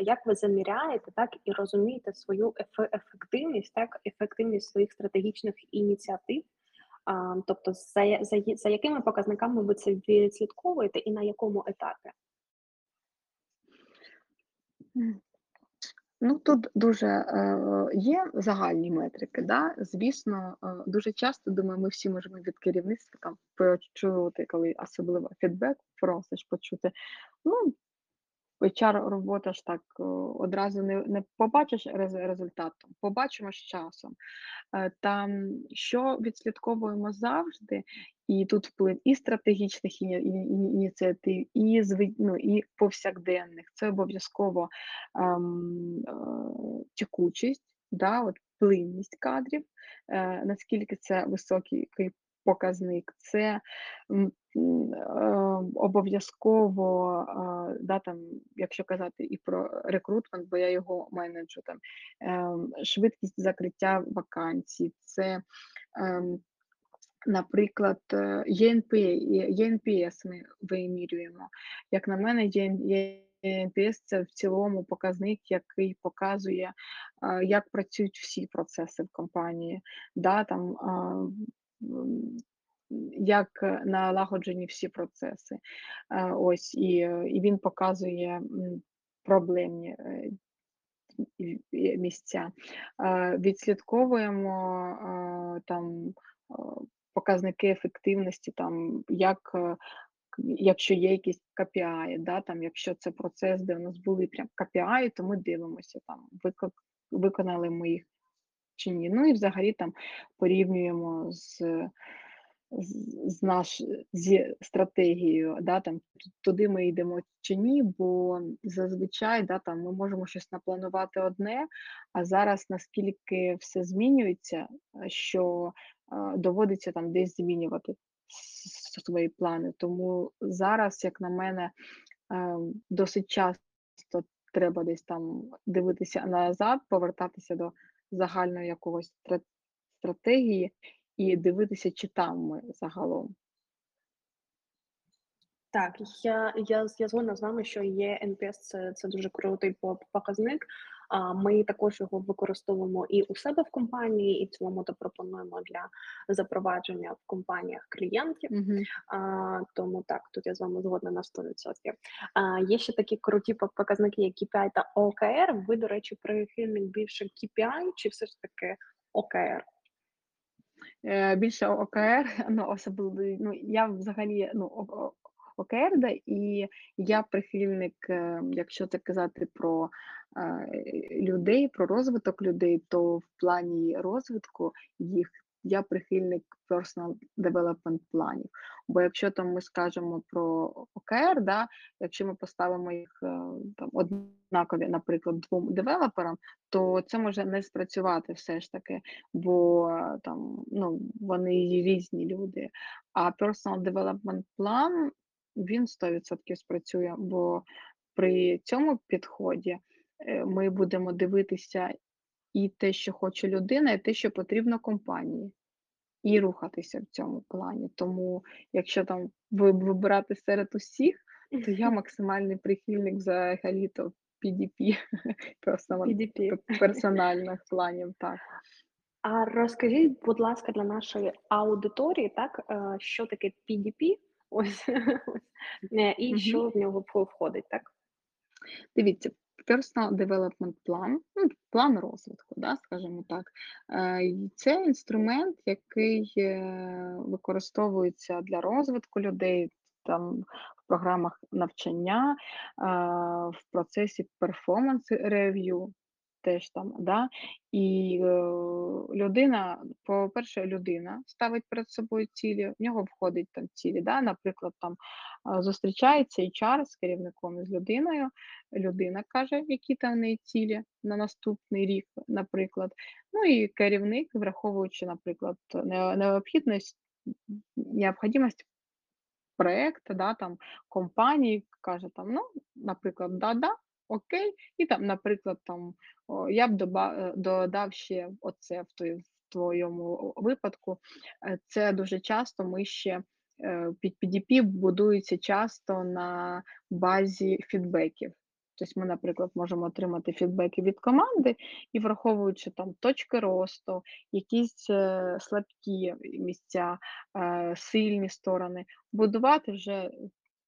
як ви заміряєте, так і розумієте свою ефе- ефективність, так, ефективність своїх стратегічних ініціатив? Тобто, за, за, за якими показниками ви це відслідковуєте і на якому етапі? Ну, тут дуже е, є загальні метрики. Да? Звісно, е, дуже часто, думаю, ми всі можемо від керівництва там почути, коли особливо фідбек просиш почути. Ну, HR робота ж так, е, одразу не не побачиш рез результат, побачимо з часом. Е, там що відслідковуємо завжди, і тут вплив і стратегічних іні іні іні ініціатив, і ну, і повсякденних. Це обов'язково, ем, е, текучість, да, от плинність кадрів, е, наскільки це високий показник, це обов'язково, да, там, якщо казати і про рекрутмент, бо я його менеджу, там, ем, швидкість закриття вакансій, це, ем, наприклад, е, ЄНП, ЄНПС ми вимірюємо. Як на мене, ЄН ЄНПС- це в цілому показник, який показує, як працюють всі процеси в компанії. Да, там, як налагоджені всі процеси. Е, ось, і і він показує, проблемні, е, місця. Е, відслідковуємо, там, показники ефективності, там, як, е, якщо є якісь KPI, да, там, якщо це процес, де у нас були прям KPI, то ми дивимося, там, виконали ми їх чи ні. Ну і взагалі там порівнюємо з з наш зі стратегією, да, там, туди ми йдемо чи ні, бо зазвичай, да, там, ми можемо щось напланувати одне, а зараз наскільки все змінюється, е, що, е, доводиться там десь змінювати свої плани. Тому зараз, як на мене, ем, досить часто треба десь там дивитися назад, повертатися до загальної якогось стратегії і дивитися, чи там ми загалом. Так, я я я згодна з вами, що є НПС це це дуже крутий показник. А, ми також його використовуємо і у себе в компанії, і в цілому то пропонуємо для запровадження в компаніях клієнтів. Мгм. А, тому так, тут я з вами згодна на 100%. А, є ще такі круті показники, як KPI та OKR. Ви, до речі, прихильник більше KPI чи все ж таки OKR? Е, більше ОКР, ну, особливо, ну, я взагалі, ну, о о ОКР, да, і я прихильник, е, якщо так казати про, е, людей, про розвиток людей, то в плані розвитку їх я прихильник personal development планів. Бо якщо там ми скажемо про ОКР, да, якщо ми поставимо їх, е, там однакові, наприклад, двом девелоперам, то це може не спрацювати все ж таки, бо е, там, ну, вони різні люди. А personal development план, він 100% спрацює, бо при цьому підході, е, ми будемо дивитися і те, що хоче людина, і те, що потрібно компанії, і рухатися в цьому плані. Тому, якщо там ви вибирати серед усіх, то я максимальний прихильник взагалі-то PDP, PDP. персональних планів, так. А розкажіть, будь ласка, для нашої аудиторії, так, е, що таке PDP? Ось, ось, е, і що в нього входить, так? Дивіться, personal development план, ну, план розвитку, да, скажімо так. Е, це інструмент, який, е, використовується для розвитку людей там в програмах навчання, в процесі перформанс review теж там, да. І, е, людина, по-перше, людина ставить перед собою цілі, в нього входить там цілі, да, наприклад, там, зустрічається HR з керівником і з людиною, людина каже, які там в неї цілі на наступний рік, наприклад. Ну і керівник, враховуючи, наприклад, не необхідність необходимость проекту, да, там, компанії, каже там, ну, наприклад, да-да, окей, і там, наприклад, там, я б е, додав ще оце в твоєму випадку. Е, це дуже часто ми ще, е, під PDP будується часто на базі фідбеків. Тобто ми, наприклад, можемо отримати фідбеки від команди і враховуючи там точки росту, якісь, слабкі місця, сильні сторони, будувати вже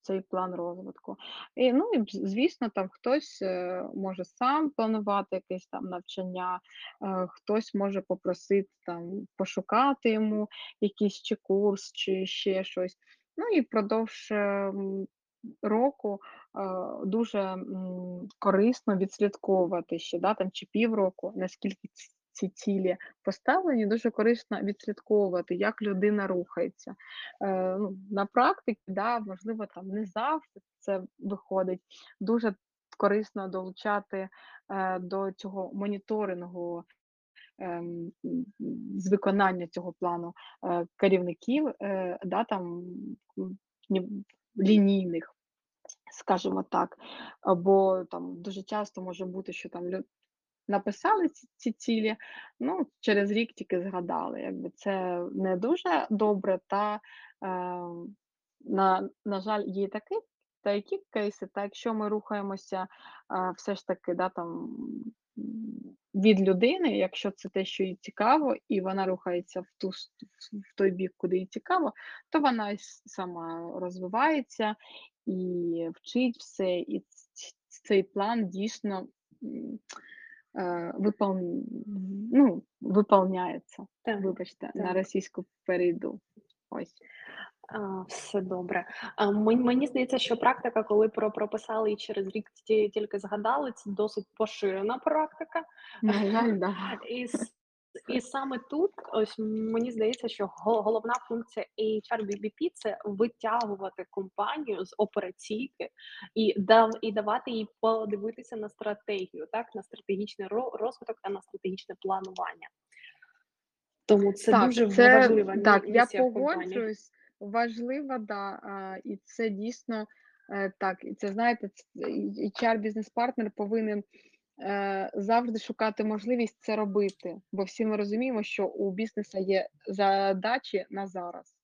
цей план розвитку. І, ну, і звісно, там хтось, е, може сам планувати якесь там навчання, е, хтось може попросити там пошукати йому якийсь чи курс, чи ще щось. Ну і впродовж, ем, року, е, дуже, корисно відслідковувати ще, да, там чи півроку, наскільки ці цілі поставлені, дуже корисно відслідковувати, як людина рухається. Е, ну, на практиці, да, можливо, там не завжди це виходить. Дуже корисно долучати, е, до цього моніторингу, ем, з виконання цього плану, е, керівників, е, да, там, лінійних, скажімо так. Або там дуже часто може бути, що там написали ці ці цілі, ну, через рік тільки згадали. Якби це не дуже добре та, е, на на жаль, є такі та які кейси, та якщо ми рухаємося, а, все ж таки, да, там, від людини, якщо це те, що їй цікаво, і вона рухається в ту в той бік, куди їй цікаво, то вона сама розвивається і вчить все, і цей план дійсно, е, випол ну, виповняється. Так, Вибачте, на російську перейду. Ось. А, все добре. А, мені, мені здається, що практика, коли про прописали і через рік ті тільки згадали, це досить поширена практика. На жаль, да. І і саме тут, ось мені здається, що головна функція HR BBP- це витягувати компанію з операційки і дав і давати їй подивитися на стратегію, так, на стратегічний розвиток та на стратегічне планування. Тому це Так, дуже це важлива так, я місія погоджуюсь. Важливо, да, і це дійсно, е, так, і це знаєте, HR-бізнес-партнер повинен, е, завжди шукати можливість це робити, бо всі ми розуміємо, що у бізнесу є задачі на зараз.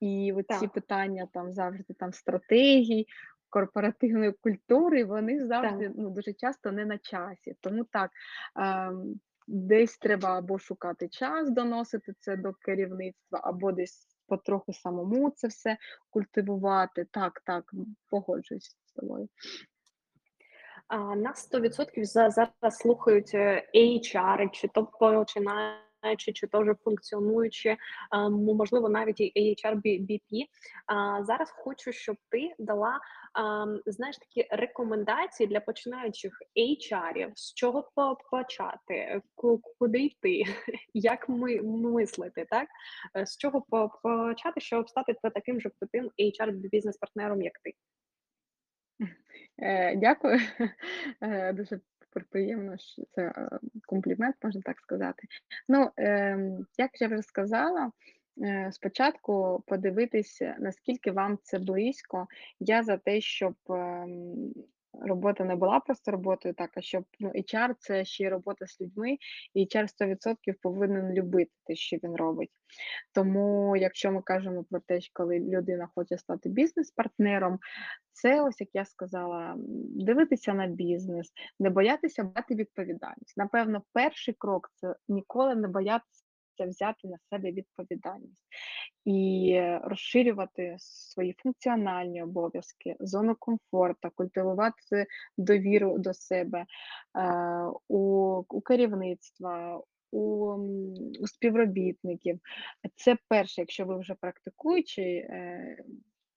І оці Так. питання там завжди там стратегій, корпоративної культури, вони Так. завжди, ну, дуже часто не на часі. Тому так, ем, десь треба або шукати час доносити це до керівництва, або десь потроху самому це все культивувати. Так, так, погоджуюсь з тобою. А, нас 100% зараз слухають, е, HR, чи то починаючи, чи то вже м можливо, навіть і HR BP. Зараз хочу, щоб ти дала, знаєш, такі рекомендації для починаючих HR, з чого по почати, куди йти, як ми мислити, так? Е, з чого почати, щоб стати таким же крутим HR-бізнес-партнером, як ти? Е, дякую. Е, дуже приємно, що це, е, комплімент, можна так сказати. Ну, ем, як я вже сказала, спочатку подивитися, наскільки вам це близько. Я за те, щоб, ем, робота не була просто роботою, так, а щоб, ну, HR- це ще й робота з людьми, і HR 100% повинен любити те, що він робить. Тому, якщо ми кажемо про те, що коли людина хоче стати бізнес-партнером, це ось, як я сказала, дивитися на бізнес, не боятися брати відповідальність. Напевно, перший крок- це ніколи не боятися взяти на себе відповідальність і розширювати свої функціональні обов'язки, зону комфорту, культивувати довіру до себе, е, у у керівництва, у, у співробітників. Це перше, якщо ви вже практикуючий, е,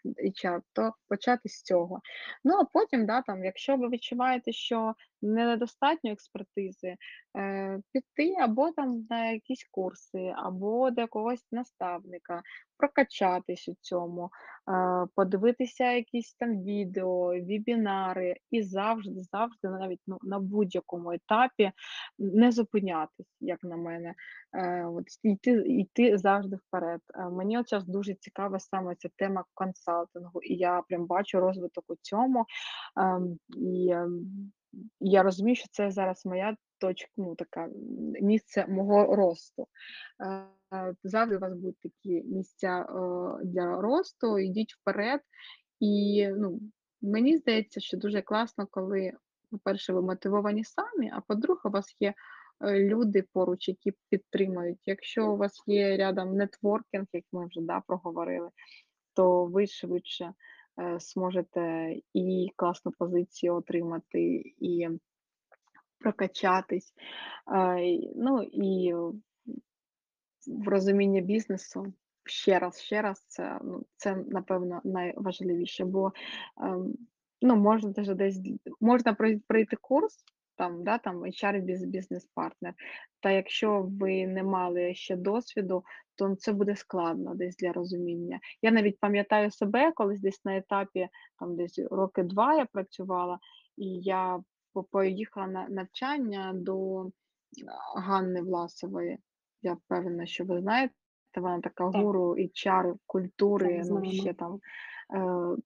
HR, то почати з цього. Ну, а потім, да, там, якщо ви відчуваєте, що недостатньо експертизи, е, піти або там на якісь курси, або до якогось наставника, прокачатись у цьому, е, подивитися якісь там відео, вебінари і завжди, завжди, навіть ну, на будь-якому етапі не зупинятись, як на мене. Е, от йти, йти завжди вперед. Е, мені от щас дуже цікава саме ця тема консалтингу, і я прям бачу розвиток у цьому. Ем, і ем, я розумію, що це зараз моя точка, ну така місце мого росту. Е, завжди у вас будуть такі місця е, для росту, йдіть вперед. І ну, мені здається, що дуже класно, коли, по-перше, ви мотивовані самі, а по-друге, у вас є е, люди поруч, які підтримують. Якщо у вас є рядом нетворкінг, як ми вже да, проговорили, то ви швидше е, зможете і класну позицію отримати, і прокачатись. Ну і в розуміння бізнесу ще раз, ще раз, це, ну, це напевно найважливіше, бо ну, можна даже десь можна пройти курс, там, да, там HR біз- бізнес-партнер. Та якщо ви не мали ще досвіду, то це буде складно десь для розуміння. Я навіть пам'ятаю себе, колись десь на етапі, там десь роки два я працювала, і я поїхала на навчання до Ганни Власової. Я впевнена, що ви знаєте, вона така Так, гуру HR, культури, так, ну ще там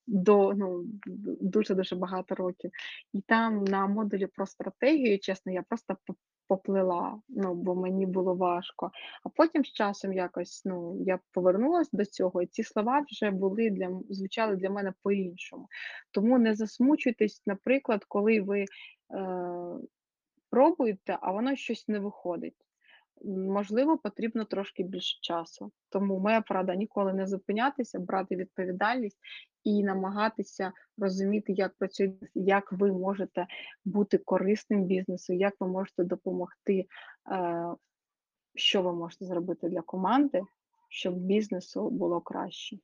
до ну, дуже-дуже багато років. І там на модулі про стратегію, чесно, я просто поплила, ну, бо мені було важко. А потім з часом якось ну, я повернулася до цього, і ці слова вже були для звучали для мене по-іншому. Тому не засмучуйтесь, наприклад, коли ви е, пробуєте, а воно щось не виходить. Можливо, потрібно трошки більше часу. Тому моя порада ніколи не зупинятися, брати відповідальність і намагатися розуміти, як працює, як ви можете бути корисним бізнесу, як ви можете допомогти, е, що ви можете зробити для команди, щоб бізнесу було краще.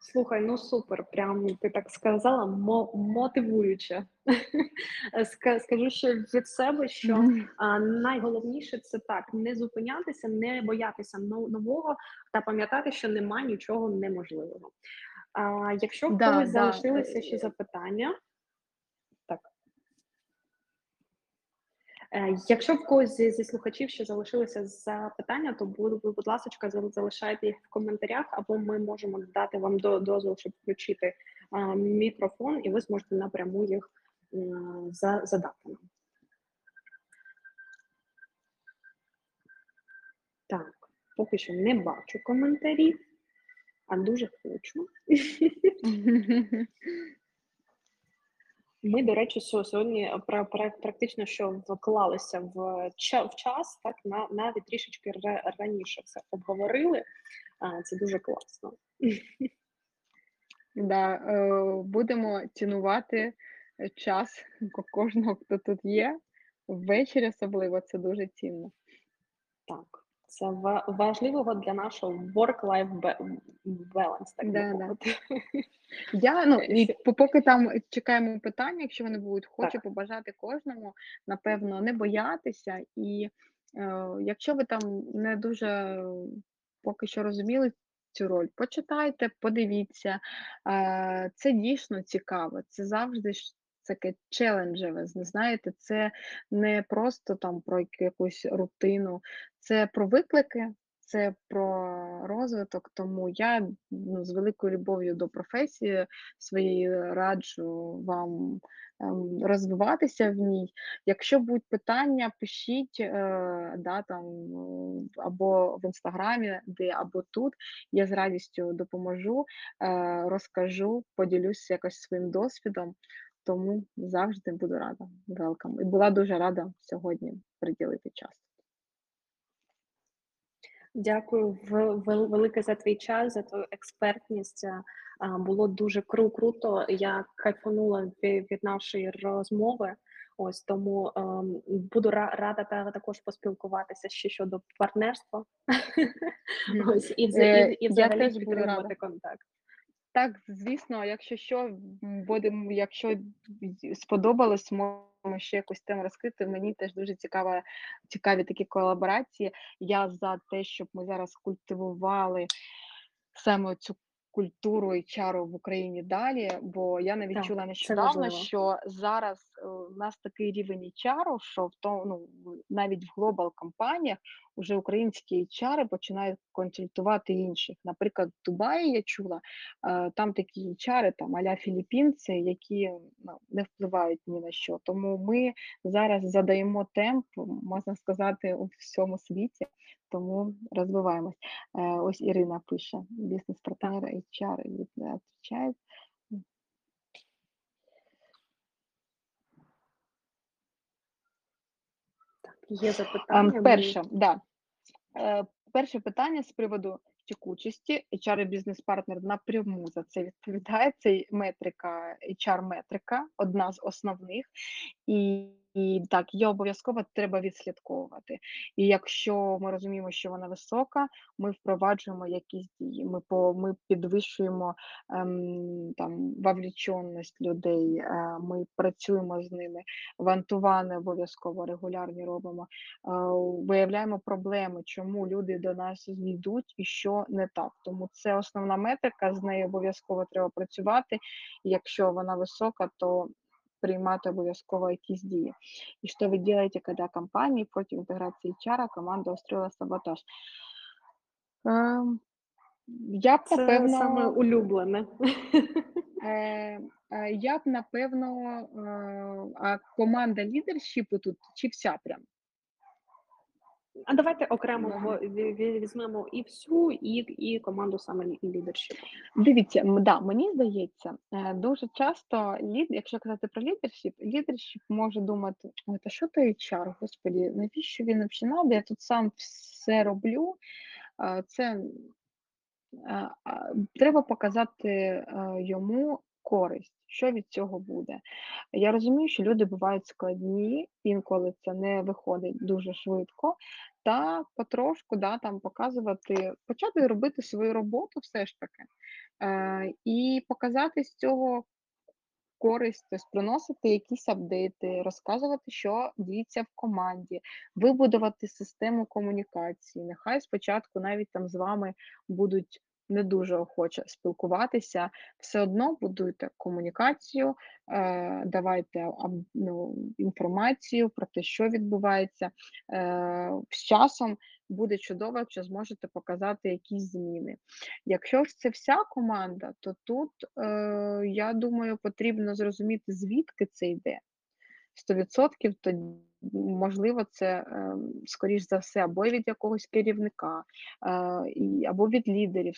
Слухай, ну супер, прям ти так сказала, мо- мотивуюче. Ска- Скажу ще від себе, що а, найголовніше це так: не зупинятися, не боятися нового та пам'ятати, що немає нічого неможливого. А, якщо в Да, когось да. залишилися ще е, запитання, так. Е, Якщо в когось зі, зі слухачів ще залишилися запитання, то будь, будь ласка, залишайте їх в коментарях, або ми можемо дати вам дозвіл, щоб включити мікрофон, і ви зможете напряму їх задати нам. Так, поки що не бачу коментарів, а дуже хочу. Ми, до речі, сьогодні пра- практично що вклалися в, час, так на навіть трішечки раніше це обговорили. Це дуже класно. Да, е, будемо цінувати е, час кожного, хто тут є. Ввечері особливо це дуже цінно. Так, це ва- важливого для нашого work-life balance, так би Да, да. Я ну і поки там чекаємо питання, якщо вони будуть, хочу Так. побажати кожному, напевно, не боятися. І е, якщо ви там не дуже поки що розуміли цю роль, почитайте, подивіться. Е, це дійсно цікаво. Це завжди таке челенджеве. зн- Знаєте, це не просто там про якусь рутину, це про виклики. Це про розвиток, тому я ну, з великою любов'ю до професії своєї раджу вам ем, розвиватися в ній. Якщо будуть питання, пишіть е, да, там, е, або в інстаграмі, де або тут. Я з радістю допоможу, е, розкажу, поділюсь якось своїм досвідом. Тому завжди буду рада. Welcome. І була дуже рада сьогодні приділити час. Дякую велике за твій час, за твою експертність. А, а, Було дуже кру круто. Я кайфанула від, нашої розмови. Ось тому ем, буду рада та також поспілкуватися ще щодо партнерства. Ось і, Е, взагалі підтримувати контакт. Так, звісно, якщо що, будемо, якщо сподобалось, можемо ще якусь тему розкрити. Мені теж дуже цікава, цікаві такі колаборації. Я за те, щоб ми зараз культивували саме цю культуру і чару в Україні далі. Бо я навіть Так, чула нещодавно, що зараз е, у нас такий рівень чару, що в тому, ну, навіть в глобал компаніях уже українські чари починають консультувати інших. Наприклад, в Дубаї я чула, е, там такі чари, там аля філіппінці, які ну, не впливають ні на що. Тому ми зараз задаємо темп, можна сказати, у всьому світі. Тому розвиваємось. Е, ось Ірина пише: бізнес-партнер HR відповідає. Є Ем, запитання. перше, да. Е, перше питання з приводу текучості. HR і бізнес-партнер напряму за це відповідає. Це метрика, HR-метрика, одна з основних. І І так, її обов'язково треба відслідковувати. І якщо ми розуміємо, що вона висока, ми впроваджуємо якісь дії. Ми по ми підвищуємо ем, там вовліченість людей, е, ми працюємо з ними, вантувани обов'язково регулярні робимо, е, виявляємо проблеми, чому люди до нас йдуть і що не так. Тому це основна метрика, з нею обов'язково треба працювати. Якщо вона висока, то принимать обов'язково якісь дії. І що ви робите, коли компанії проти інтеграції HR команда устроила саботаж? Ем, я б, Це саме напевно, улюблене. е, е, я б, напевно, е, а команда лідершіпу тут чи вся прям? А давайте окремо візьмемо і всю, і, і команду саме лідершіп. Дивіться, да, мені здається, е, дуже часто лід, якщо казати про лідершіп, лідершіп може думати, ой, та що то HR, господі, навіщо він взагалі надо, я тут сам все роблю. Е, Це е, треба показати йому користь, що від цього буде. Я розумію, що люди бувають складні, інколи це не виходить дуже швидко, та потрошку да, там показувати, почати робити свою роботу все ж таки, е, і показати з цього користь, тобто приносити якісь апдейти, розказувати, що діється в команді, вибудувати систему комунікації. Нехай спочатку навіть там з вами будуть не дуже охоче спілкуватися, все одно будуйте комунікацію, е, давайте ну, інформацію про те, що відбувається. Е, з часом буде чудово, якщо зможете показати якісь зміни. Якщо ж це вся команда, то тут, е, я думаю, потрібно зрозуміти, звідки це йде. 100% то можливо, це, ем, скоріш за все, або від якогось керівника, е, або від лідерів.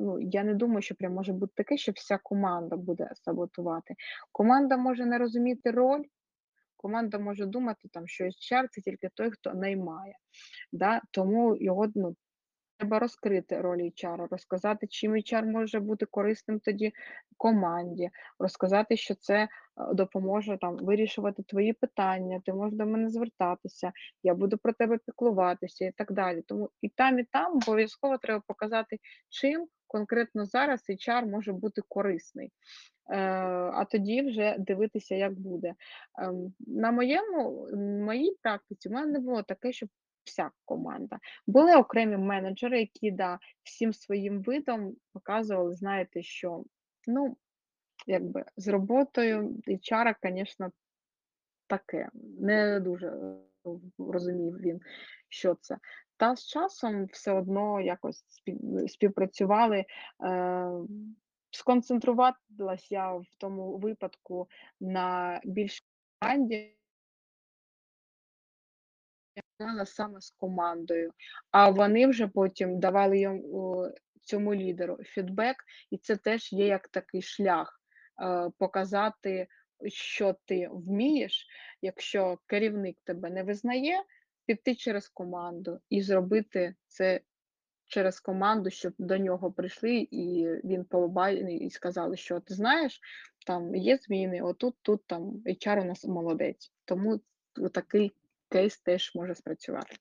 Ну, я не думаю, що прям може бути таке, що вся команда буде саботувати. Команда може не розуміти роль, команда може думати, там, що HR– це тільки той, хто наймає. Да? Тому його ну, Треба розкрити роль HR, розказати, чим HR може бути корисним тоді команді, розказати, що це е, допоможе там вирішувати твої питання, ти можеш до мене звертатися, я буду про тебе піклуватися і так далі. Тому і там, і там обов'язково треба показати, чим конкретно зараз HR може бути корисний. Е, а тоді вже дивитися, як буде. Ем, На моєму моїй практиці в мене не було таке, щоб вся команда. Були окремі менеджери, які да, всім своїм видом показували, знаєте, що ну, якби з роботою HR, звісно, таке. Не дуже розумів він, що це. Та з часом все одно якось співпрацювали. Е, сконцентрувалась я в тому випадку на більш команді, працювала саме з командою, а вони вже потім давали йому цьому лідеру фідбек, і це теж є як такий шлях е, показати, що ти вмієш, якщо керівник тебе не визнає, піти через команду і зробити це через команду, щоб до нього прийшли, і він побачив і сказали, що ти знаєш, там є зміни, отут, тут там HR у нас молодець. Тому такий кейс теж може спрацювати.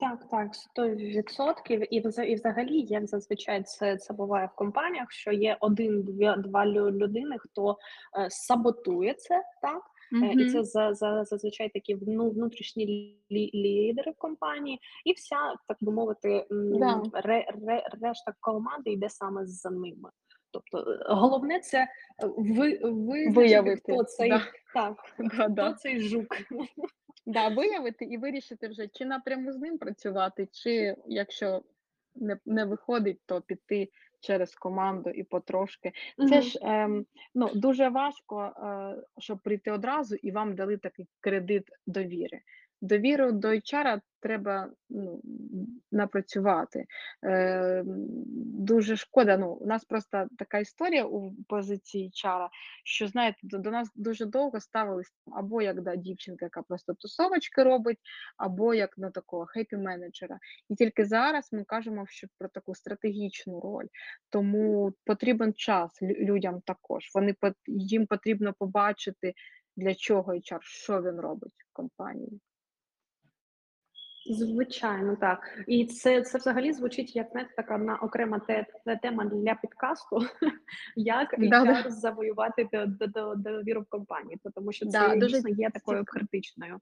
Так, так, 100%. І, і взагалі, як зазвичай це, це буває в компаніях, що є один-два людини, хто е, саботує це, так? Е, І це за, за, зазвичай такі вну- внутрішні лі- лідери в компанії, і вся, так би мовити, Да. ре, ре, решта команди йде саме за ними. Тобто е, головне це е, ви, Виявити, хто цей, да. так, Да, хто да. цей жук. Да, виявити і вирішити вже, чи напряму з ним працювати, чи якщо не, не виходить, то піти через команду і потрошки. Це ж ем, ну, дуже важко, е, щоб прийти одразу і вам дали такий кредит довіри. Довіру до HR треба ну, напрацювати. Е, дуже шкода. Ну, у нас просто така історія у позиції HR, що знаєте, до, до нас дуже довго ставились або як да, дівчинка, яка просто тусовочки робить, або як на такого хейпі-менеджера. І тільки зараз ми кажемо що про таку стратегічну роль. Тому потрібен час людям також. Вони їм потрібно побачити для чого HR, що він робить в компанії. Звичайно, так. І це це взагалі звучить як знаєте, така на окрема те, те- тема для підкасту, як Да-да. Завоювати до, до, до, довіру в компанії, тому що це Да, дуже є такою критичною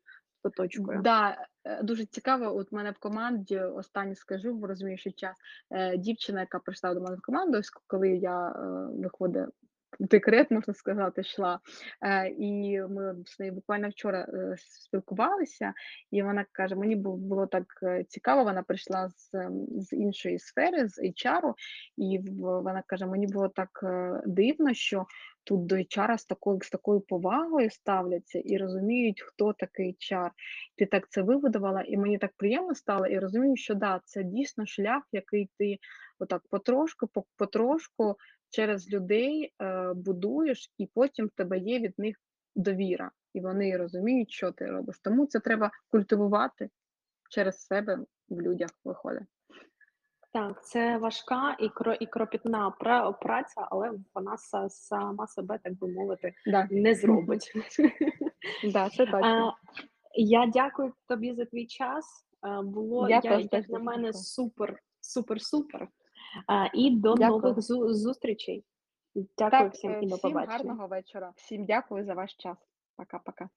точкою. Да, е, дуже цікаво. От мене в команді останнє скажу, бо розумію, що час. Е, Дівчина, яка прийшла до мене в команду, коли я е, виходить в декрет, можна сказати, йшла. І ми з нею буквально вчора е, спілкувалися, і вона каже: мені бу- було так е, цікаво. Вона прийшла з, з іншої сфери, з HR, і вона каже: мені було так дивно, що тут до HR з такою з такою повагою ставляться і розуміють, хто такий HR ти так це вибудувала, і мені так приємно стало, і розумію, що да, це дійсно шлях, який ти отак потрошку, по- потрошку через людей е, будуєш, і потім в тебе є від них довіра, і вони розуміють, що ти робиш. Тому це треба культивувати через себе в людях виходить. Так, це важка і кро і кропітна пра- праця, але вона са- сама себе, так би мовити, Да. не зробить. Да, це точно. Я дякую тобі за твій час. Було Я я, як на мене супер, супер, супер. І до Дякую. нових зу- зустрічей. Дякую Так, всім е, і до всім побачення. гарного вечора. Всім дякую за ваш час. Пока-пока.